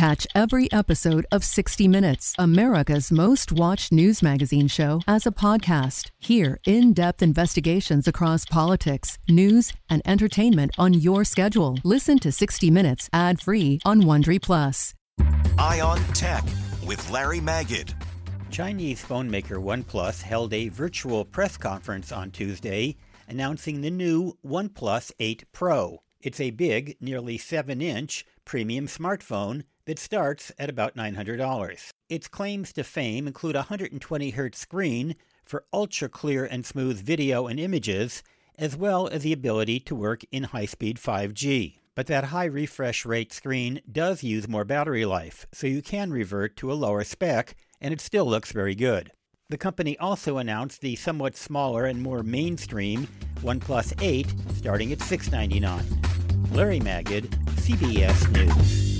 Catch every episode of 60 Minutes, America's most watched news magazine show, as a podcast. Hear in depth investigations across politics, news, and entertainment on your schedule. Listen to 60 Minutes ad free on Wondery Plus. Eye on Tech with Larry Magid. Chinese phone maker OnePlus held a virtual press conference on Tuesday announcing the new OnePlus 8 Pro. It's a big, nearly 7 inch premium smartphone that starts at about $900. Its claims to fame include a 120 Hz screen for ultra clear and smooth video and images, as well as the ability to work in high speed 5G. But that high refresh rate screen does use more battery life, so you can revert to a lower spec, and it still looks very good. The company also announced the somewhat smaller and more mainstream OnePlus 8 starting at 699. Larry Magid, CBS News.